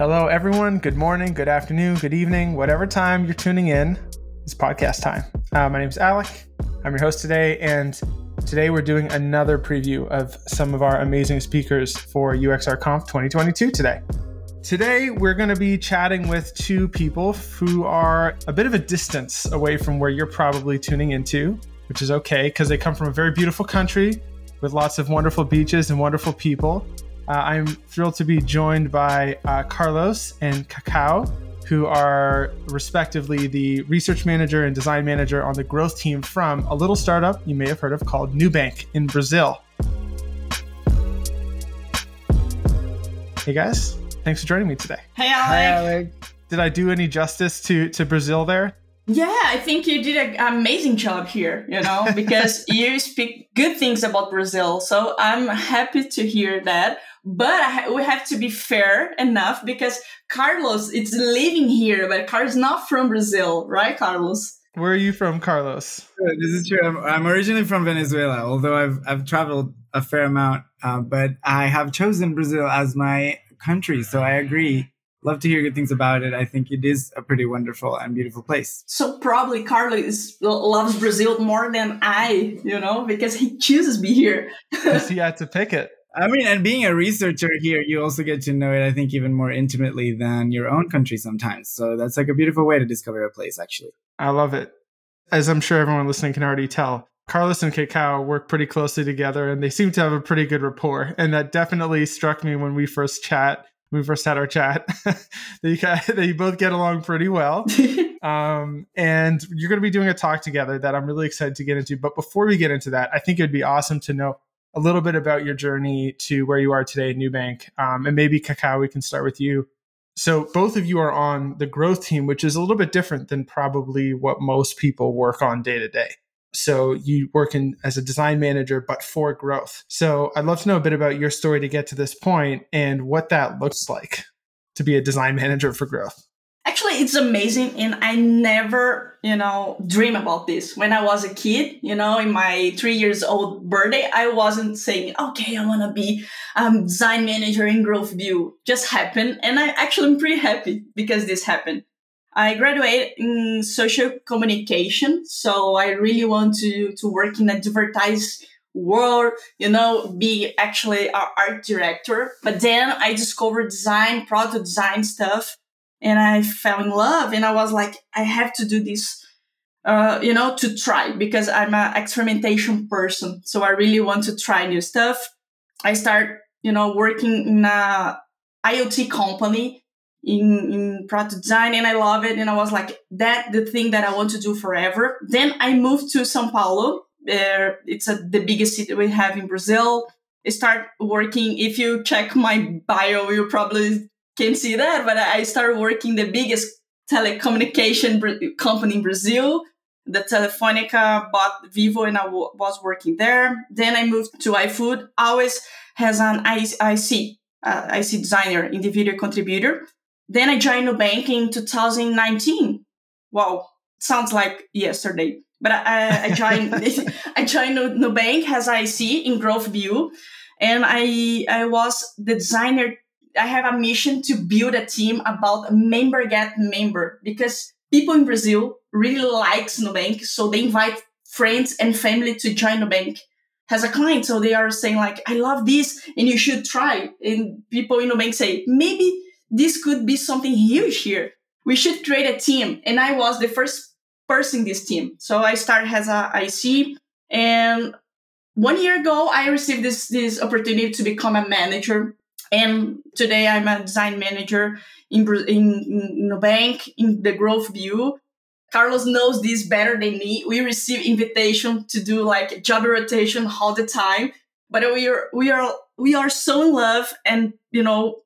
Hello, everyone. Good morning, good afternoon, good evening, whatever time you're tuning in. It's podcast time. Uh, my name is Alec. I'm your host today, and today we're doing another preview of some of our amazing speakers for UXR Conf 2022 today. Today, we're going to be chatting with two people who are a bit of a distance away from where you're probably tuning into, which is okay because they come from a very beautiful country with lots of wonderful beaches and wonderful people. Uh, I'm thrilled to be joined by uh, Carlos and Cacao, who are respectively the research manager and design manager on the growth team from a little startup you may have heard of called Nubank in Brazil. Hey guys, thanks for joining me today. Hey Alec. Hi Alec. Did I do any justice to to Brazil there? Yeah, I think you did an amazing job here, you know, because you speak good things about Brazil. So I'm happy to hear that. But ha- we have to be fair enough because Carlos, it's living here, but Carlos not from Brazil, right, Carlos? Where are you from, Carlos? This is true. I'm, I'm originally from Venezuela, although I've I've traveled a fair amount, uh, but I have chosen Brazil as my country. So I agree. Love to hear good things about it. I think it is a pretty wonderful and beautiful place. So probably Carlos loves Brazil more than I, you know, because he chooses me here. yes, he had to pick it. I mean, and being a researcher here, you also get to know it, I think, even more intimately than your own country sometimes. So that's like a beautiful way to discover a place, actually. I love it. As I'm sure everyone listening can already tell, Carlos and Cacao work pretty closely together and they seem to have a pretty good rapport. And that definitely struck me when we first chat, when we first had our chat, that, you, that you both get along pretty well. um, and you're going to be doing a talk together that I'm really excited to get into. But before we get into that, I think it would be awesome to know a little bit about your journey to where you are today at Nubank. Um, and maybe Cacao, we can start with you. So both of you are on the growth team, which is a little bit different than probably what most people work on day to day. So you work in as a design manager, but for growth. So I'd love to know a bit about your story to get to this point and what that looks like to be a design manager for growth. Actually, it's amazing. And I never, you know, dream about this. When I was a kid, you know, in my three years old birthday, I wasn't saying, okay, I want to be um, design manager in Growth BU. Just happened. And I actually am pretty happy because this happened. I graduated in social communication. So I really want to, to work in advertise world, you know, be actually an art director. But then I discovered design, product design stuff and I fell in love and I was like, I have to do this, uh, you know, to try because I'm an experimentation person. So I really want to try new stuff. I start, you know, working in a IoT company in, in product design and I love it. And I was like, that the thing that I want to do forever. Then I moved to Sao Paulo. There, it's a, the biggest city we have in Brazil. I start working. If you check my bio, you probably can see that, but I started working the biggest telecommunication company in Brazil. The Telefonica bought Vivo and I was working there. Then I moved to iFood, always has an IC, uh, IC designer, individual contributor. Then I joined Nubank in 2019. Wow, sounds like yesterday. But I, I joined I joined Nubank as IC in Growth BU, and I I was the designer I have a mission to build a team about member get member because people in Brazil really like Nubank. So they invite friends and family to join Nubank as a client. So they are saying like, I love this and you should try. And people in Nubank say, maybe this could be something huge here. We should create a team. And I was the first person in this team. So I started as a IC and one year ago, I received this, this opportunity to become a manager and today I'm a design manager in, in, in Nubank in the growth BU. Carlos knows this better than me. We receive invitation to do like job rotation all the time, but we are, we are, we are so in love and, you know,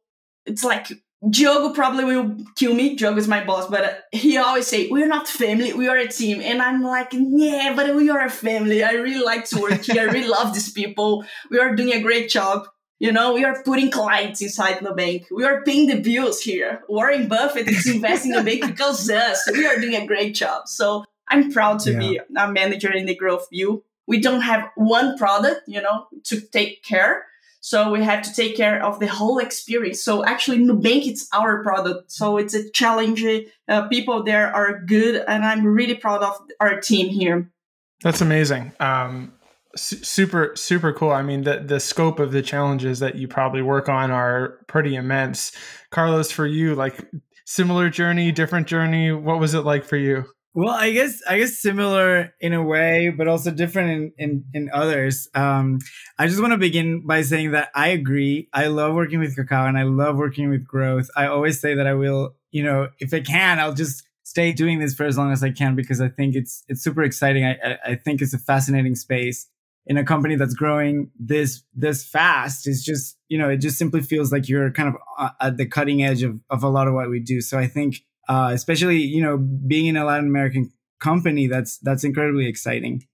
it's like Diogo probably will kill me. Diogo is my boss, but he always say, we're not family, we are a team. And I'm like, yeah, but we are a family. I really like to work here. I really love these people. We are doing a great job. You know, we are putting clients inside the bank. We are paying the bills here. Warren Buffett is investing in the bank because us. We are doing a great job. So I'm proud to yeah. be a manager in the growth BU. We don't have one product, you know, to take care. So we have to take care of the whole experience. So actually, Nubank it's our product. So it's a challenge. Uh, people there are good, and I'm really proud of our team here. That's amazing. Um, super super cool. I mean the the scope of the challenges that you probably work on are pretty immense. Carlos for you like similar journey different journey what was it like for you? Well i guess i guess similar in a way but also different in in, in others. Um i just want to begin by saying that i agree. I love working with cacao and i love working with growth. I always say that i will you know if i can i'll just stay doing this for as long as i can because i think it's it's super exciting. I i think it's a fascinating space in a company that's growing this this fast is just you know it just simply feels like you're kind of uh, at the cutting edge of, of a lot of what we do. So i think uh, especially you know being in a latin american company that's that's incredibly exciting.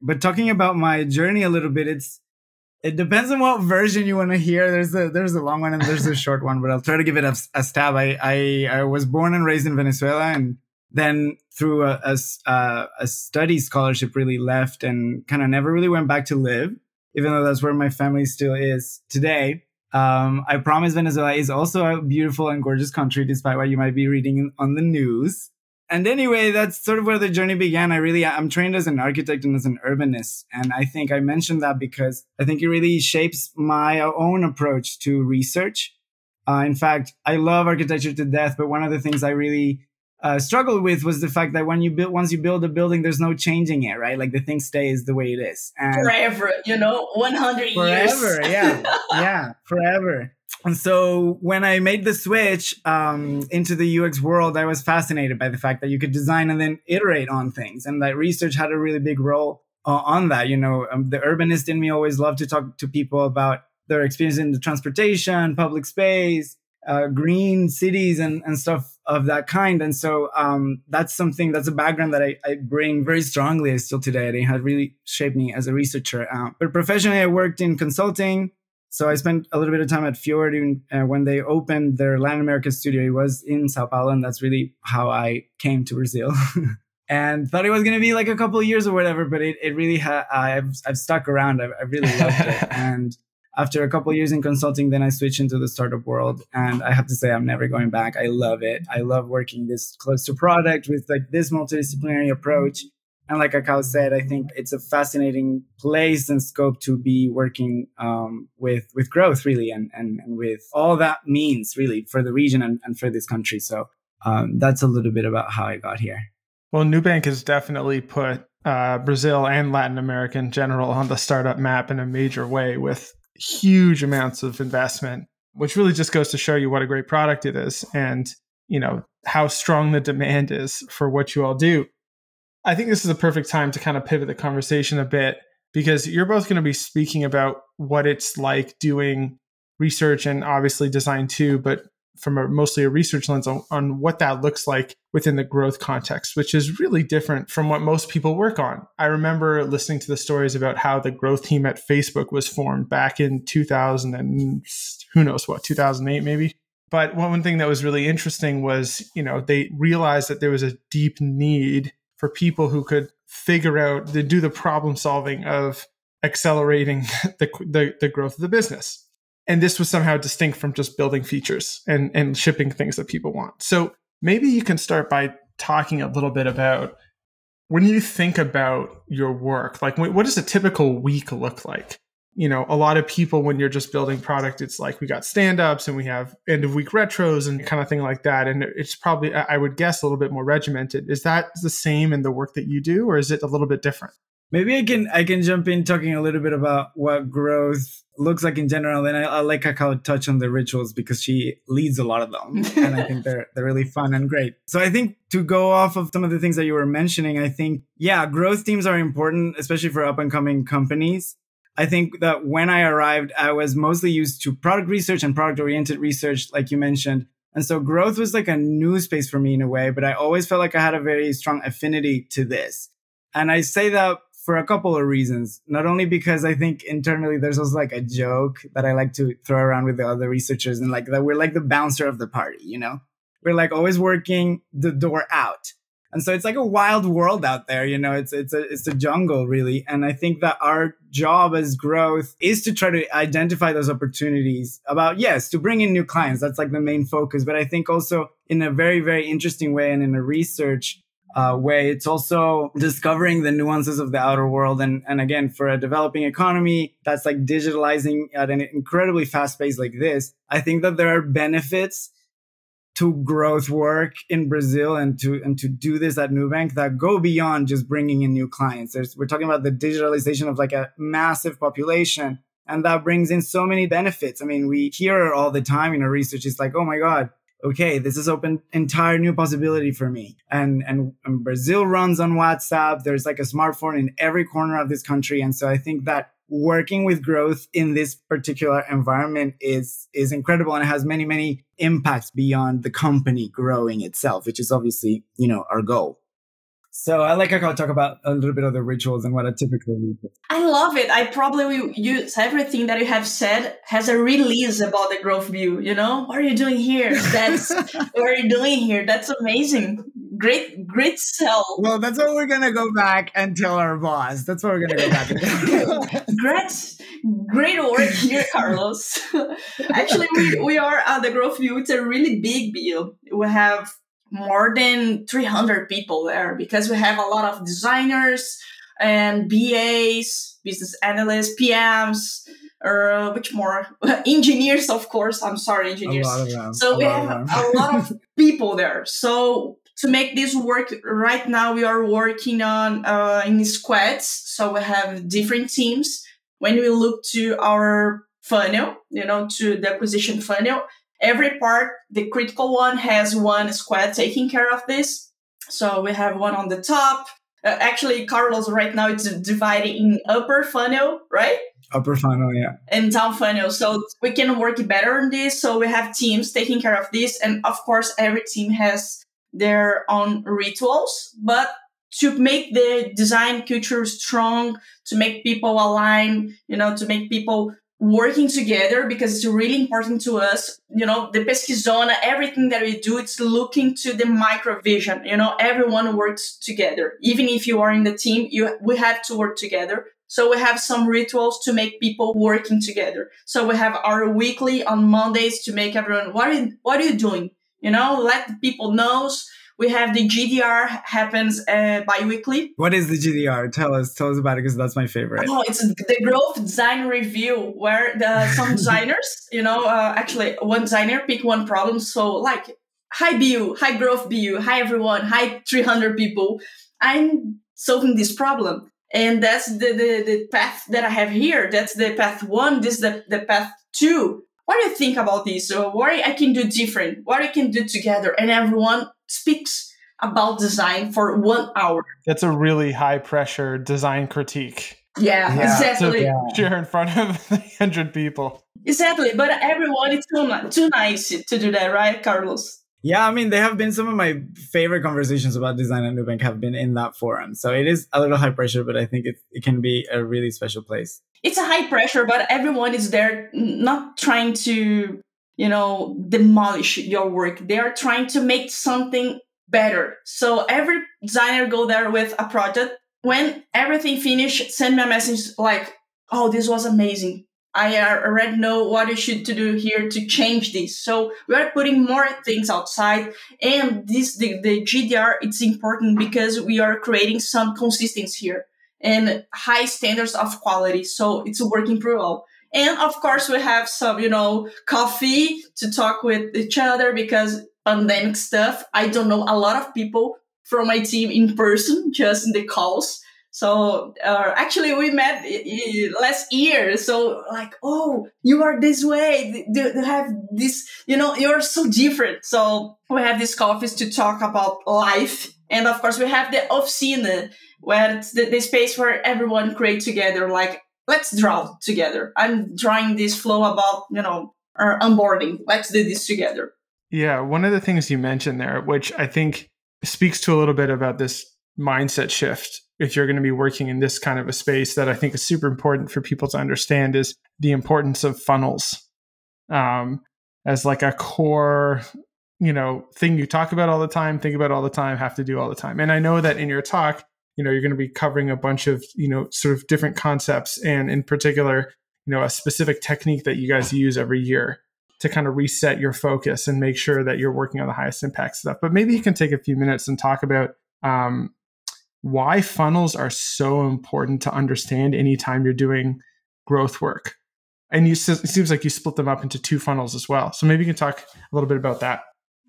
But talking about my journey a little bit it's it depends on what version you want to hear. There's a there's a long one and there's a short one but i'll try to give it a, a stab. I, I i was born and raised in venezuela and then through a, a, a study scholarship really left and kind of never really went back to live even though that's where my family still is today. Um, i promise venezuela is also a beautiful and gorgeous country despite what you might be reading on the news. And anyway that's sort of where the journey began. I really i'm trained as an architect and as an urbanist and i think i mentioned that because i think it really shapes my own approach to research. Uh, in fact i love architecture to death but one of the things i really uh, struggled with was the fact that when you build once you build a building, there's no changing it, right? Like the thing stays the way it is. And forever, you know, 100 years. Forever, yeah, yeah, forever. And so when I made the switch um, into the UX world, I was fascinated by the fact that you could design and then iterate on things, and that research had a really big role uh, on that. You know, um, the urbanist in me always loved to talk to people about their experience in the transportation, public space, uh, green cities and, and stuff of that kind. And so um, that's something that's a background that I, I bring very strongly still today. It has really shaped me as a researcher. Uh, but professionally, I worked in consulting. So I spent a little bit of time at Fjord uh, when they opened their Latin America studio. It was in Sao Paulo, and that's really how I came to Brazil. and thought it was going to be like a couple of years or whatever, but it, it really ha- I've I've stuck around. I've, I really loved it, and after a couple years in consulting, then I switched into the startup world. And I have to say, I'm never going back. I love it. I love working this close to product with like this multidisciplinary approach. And like Cacao said, I think it's a fascinating place and scope to be working um, with with growth, really, and, and and with all that means, really, for the region and, and for this country. So um, that's a little bit about how I got here. Well, Nubank has definitely put uh, Brazil and Latin America in general on the startup map in a major way with huge amounts of investment, which really just goes to show you what a great product it is and, you know, how strong the demand is for what you all do. I think this is a perfect time to kind of pivot the conversation a bit because you're both going to be speaking about what it's like doing research and obviously design too, but from a mostly a research lens on, on what that looks like within the growth context, which is really different from what most people work on. I remember listening to the stories about how the growth team at Facebook was formed back in 2000 and who knows what, 2008 maybe. But one thing that was really interesting was, you know, they realized that there was a deep need for people who could figure out to do the problem solving of accelerating the, the, the growth of the business and this was somehow distinct from just building features and, and shipping things that people want. So maybe you can start by talking a little bit about when you think about your work, like what does a typical week look like? You know, a lot of people, when you're just building product, it's like we got stand ups and we have end of week retros and kind of thing like that. And it's probably, I would guess, a little bit more regimented. Is that the same in the work that you do, or is it a little bit different? Maybe I can I can jump in talking a little bit about what growth looks like in general. And I, I like Cacao touch on the rituals because she leads a lot of them, and I think they're they're really fun and great. So I think to go off of some of the things that you were mentioning, I think yeah, growth teams are important, especially for up and coming companies. I think that when I arrived, I was mostly used to product research and product oriented research, like you mentioned. And so growth was like a new space for me in a way, but I always felt like I had a very strong affinity to this. And I say that for a couple of reasons. Not only because I think internally there's also like a joke that I like to throw around with the other researchers and like that we're like the bouncer of the party, you know? We're like always working the door out. And so it's like a wild world out there, you know, it's, it's a, it's a jungle really. And I think that our job as growth is to try to identify those opportunities about, yes, to bring in new clients. That's like the main focus. But I think also in a very, very interesting way and in a research uh, way. It's also discovering the nuances of the outer world. And, and again, for a developing economy that's like digitalizing at an incredibly fast pace like this, I think that there are benefits to growth work in Brazil and to and to do this at Nubank that go beyond just bringing in new clients. There's, we're talking about the digitalization of like a massive population, and that brings in so many benefits. I mean, we hear all the time in our research. It's like, oh my god, okay, this has opened entire new possibility for me. And, and and Brazil runs on WhatsApp. There's like a smartphone in every corner of this country, and so I think that working with growth in this particular environment is is incredible and it has many many impacts beyond the company growing itself which is obviously you know our goal so I like how I talk about a little bit of the rituals and what I typically do. I love it. I probably will use everything that you have said has a release about the growth BU. You know, what are you doing here? That's what are you doing here? That's amazing. Great, great sell. Well, that's what we're gonna go back and tell our boss. That's what we're gonna go back and tell. great, great work here, Carlos. Actually, we, we are at the growth view. It's a really big deal. We have more than 300 people there because we have a lot of designers and BAs, business analysts, PMs, or uh, which more engineers, of course. I'm sorry, engineers. So a we have a lot of people there. So to make this work right now, we are working on uh, in squads. So we have different teams. When we look to our funnel, you know, to the acquisition funnel, every part, the critical one has one squad taking care of this. So we have one on the top. Uh, actually, Carlos, right now it's divided in upper funnel, right? Upper funnel, yeah. And down funnel. So we can work better on this. So we have teams taking care of this. And of course, every team has their own rituals. But to make the design culture strong, to make people align, you know, to make people working together because it's really important to us. You know, the Pesquisona, everything that we do, it's looking to the micro vision. You know, everyone works together. Even if you are in the team, you we have to work together. So we have some rituals to make people working together. So we have our weekly on Mondays to make everyone what are you, what are you doing? You know, let the people knows we have the GDR happens uh, bi-weekly. What is the GDR? Tell us, tell us about it because that's my favorite. Oh, it's the growth design review where the some designers, you know, uh, actually one designer pick one problem. So like, hi BU, hi growth BU, hi everyone, hi 300 people. I'm solving this problem. And that's the, the, the path that I have here. That's the path one. This is the, the path two what do you think about this? Or what I can do different? What I can do together? And everyone speaks about design for one hour. That's a really high pressure design critique. Yeah, yeah. exactly. yeah. Share in front of 100 people. Exactly, but everyone is too, too nice to do that, right, Carlos? Yeah, I mean, they have been some of my favorite conversations about design at Nubank have been in that forum. So it is a little high pressure, but I think it, it can be a really special place. It's a high pressure, but everyone is there not trying to, you know, demolish your work. They are trying to make something better. So every designer go there with a project. When everything finished, send me a message like, oh, this was amazing. I already know what I should to do here to change this. So we are putting more things outside and this, the, the GDR, it's important because we are creating some consistency here and high standards of quality. So it's working pretty well. And of course, we have some, you know, coffee to talk with each other because pandemic stuff. I don't know a lot of people from my team in person, just in the calls. So uh, actually, we met last year. So like, oh, you are this way. They have this, you know, you're so different. So we have these coffees to talk about life, and of course, we have the oficina, where it's the, the space where everyone create together. Like, let's draw together. I'm drawing this flow about, you know, our onboarding. Let's do this together. Yeah, one of the things you mentioned there, which I think speaks to a little bit about this mindset shift if you're going to be working in this kind of a space that I think is super important for people to understand is the importance of funnels. Um, as like a core you know thing you talk about all the time think about all the time have to do all the time. And i know that in your talk you know you're going to be covering a bunch of you know sort of different concepts and in particular you know a specific technique that you guys use every year to kind of reset your focus and make sure that you're working on the highest impact stuff. But maybe you can take a few minutes and talk about um, why funnels are so important to understand anytime you're doing growth work and you it seems like you split them up into two funnels as well so maybe you can talk a little bit about that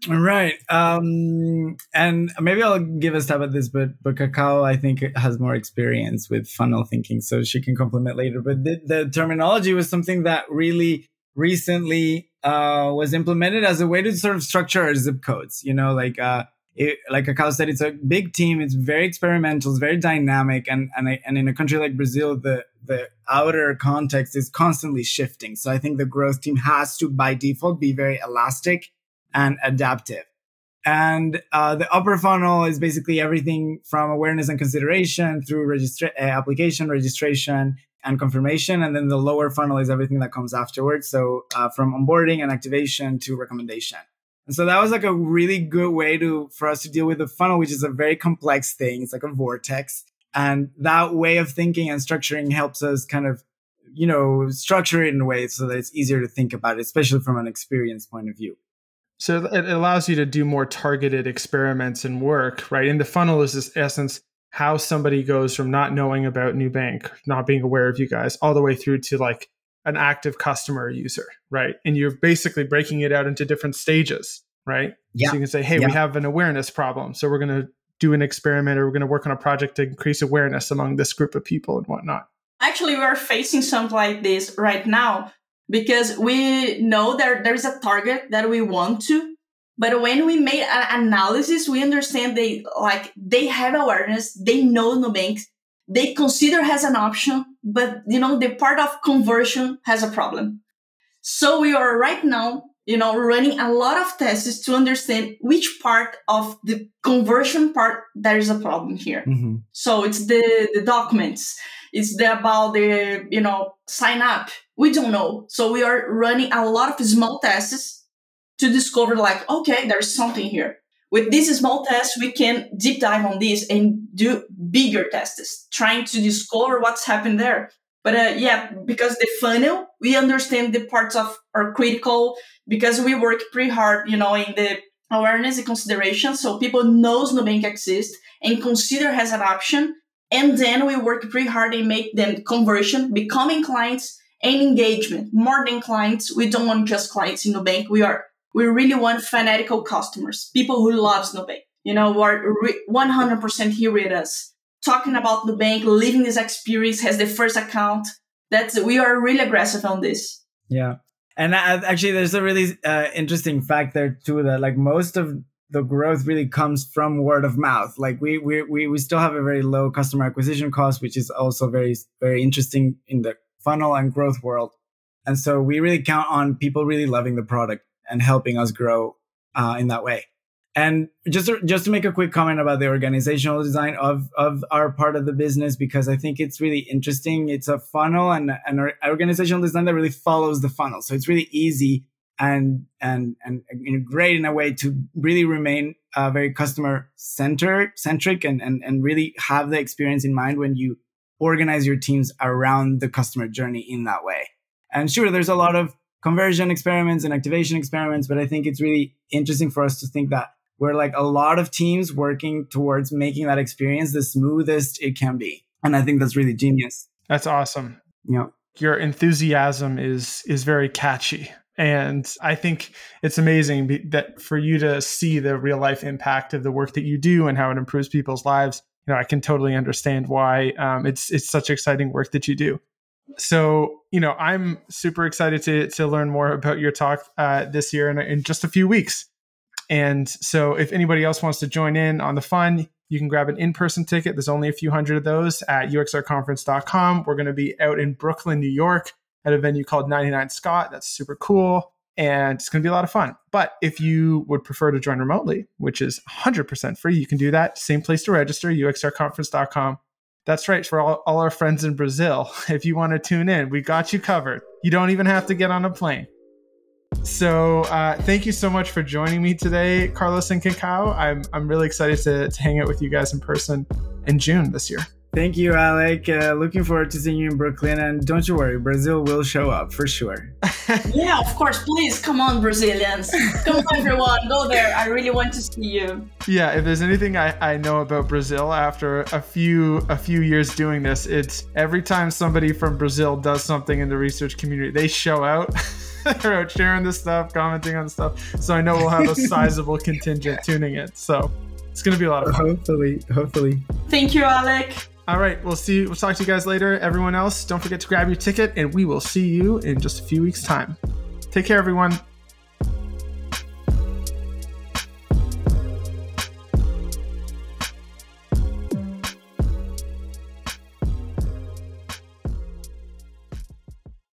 Right. Um, and maybe I'll give a stab at this, but but Cacao, I think, has more experience with funnel thinking, so she can complement later. But the, the terminology was something that really recently uh, was implemented as a way to sort of structure our zip codes. You know, like uh, it, like Cacao said, it's a big team. It's very experimental. It's very dynamic, and and I, and in a country like Brazil, the the outer context is constantly shifting. So I think the growth team has to, by default, be very elastic and adaptive. And uh, the upper funnel is basically everything from awareness and consideration through registra- uh, application, registration, and confirmation. And then the lower funnel is everything that comes afterwards. So uh, from onboarding and activation to recommendation. And so that was like a really good way to for us to deal with the funnel, which is a very complex thing. It's like a vortex. And that way of thinking and structuring helps us kind of, you know, structure it in a way so that it's easier to think about it, especially from an experience point of view. So it allows you to do more targeted experiments and work, right? In the funnel is this essence how somebody goes from not knowing about Nubank, not being aware of you guys, all the way through to like an active customer user, right? And you're basically breaking it out into different stages, right? Yeah. So you can say, hey, yeah. we have an awareness problem. So we're going to do an experiment or we're going to work on a project to increase awareness among this group of people and whatnot. Actually, we are facing something like this right now because we know that there's a target that we want to but when we made an analysis we understand they like they have awareness they know nubank they consider as an option but you know the part of conversion has a problem so we are right now you know running a lot of tests to understand which part of the conversion part there is a problem here mm-hmm. so it's the the documents it's the, about the you know sign up we don't know. So we are running a lot of small tests to discover like, okay, there's something here. With these small tests, we can deep dive on this and do bigger tests, trying to discover what's happened there. But uh, yeah, because the funnel, we understand the parts of are critical because we work pretty hard, you know, in the awareness and consideration. So people knows Nubank exists and consider as an option. And then we work pretty hard and make them conversion, becoming clients and engagement more than clients. We don't want just clients in Nubank. We are, we really want fanatical customers, people who love Nubank, you know, who are re- 100% here with us, talking about the bank, living this experience as the first account. That's, we are really aggressive on this. Yeah. And actually, there's a really uh, interesting fact there too that like most of the growth really comes from word of mouth. Like we we we we still have a very low customer acquisition cost, which is also very very interesting in the funnel and growth world. And so we really count on people really loving the product and helping us grow uh, in that way. And just to, just to make a quick comment about the organizational design of of our part of the business, because I think it's really interesting. It's a funnel and an organizational design that really follows the funnel, so it's really easy and and and great in a way to really remain uh, very customer centered centric and, and and really have the experience in mind when you organize your teams around the customer journey in that way. And sure, there's a lot of conversion experiments and activation experiments, but I think it's really interesting for us to think that we're like a lot of teams working towards making that experience the smoothest it can be. And I think that's really genius. That's awesome. Yeah. Your enthusiasm is is very catchy. And I think it's amazing that for you to see the real life impact of the work that you do and how it improves people's lives you know, I can totally understand why um, it's it's such exciting work that you do. So, you know, I'm super excited to to learn more about your talk uh, this year in, in just a few weeks. And so, if anybody else wants to join in on the fun, you can grab an in person ticket. There's only a few hundred of those at uxrconference.com. We're going to be out in Brooklyn, New York, at a venue called 99 Scott. That's super cool and it's going to be a lot of fun. But if you would prefer to join remotely, which is 100% free, you can do that. Same place to register, uxrconference.com. That's right, for all, all our friends in Brazil. If you want to tune in, we got you covered. You don't even have to get on a plane. So uh, thank you so much for joining me today, Carlos and Cacao. I'm I'm really excited to, to hang out with you guys in person in June this year. Thank you, Alec. Uh, looking forward to seeing you in Brooklyn. And don't you worry, Brazil will show up for sure. yeah, of course. Please come on, Brazilians. Come on, everyone. Go there. I really want to see you. Yeah, if there's anything I, I know about Brazil after a few a few years doing this, it's every time somebody from Brazil does something in the research community, they show out. They're out sharing this stuff, commenting on stuff. So I know we'll have a sizable contingent tuning in. So it's gonna be a lot of fun. Hopefully, hopefully. Thank you, Alec. All right, we'll see. We'll talk to you guys later. Everyone else, don't forget to grab your ticket, and we will see you in just a few weeks' time. Take care, everyone.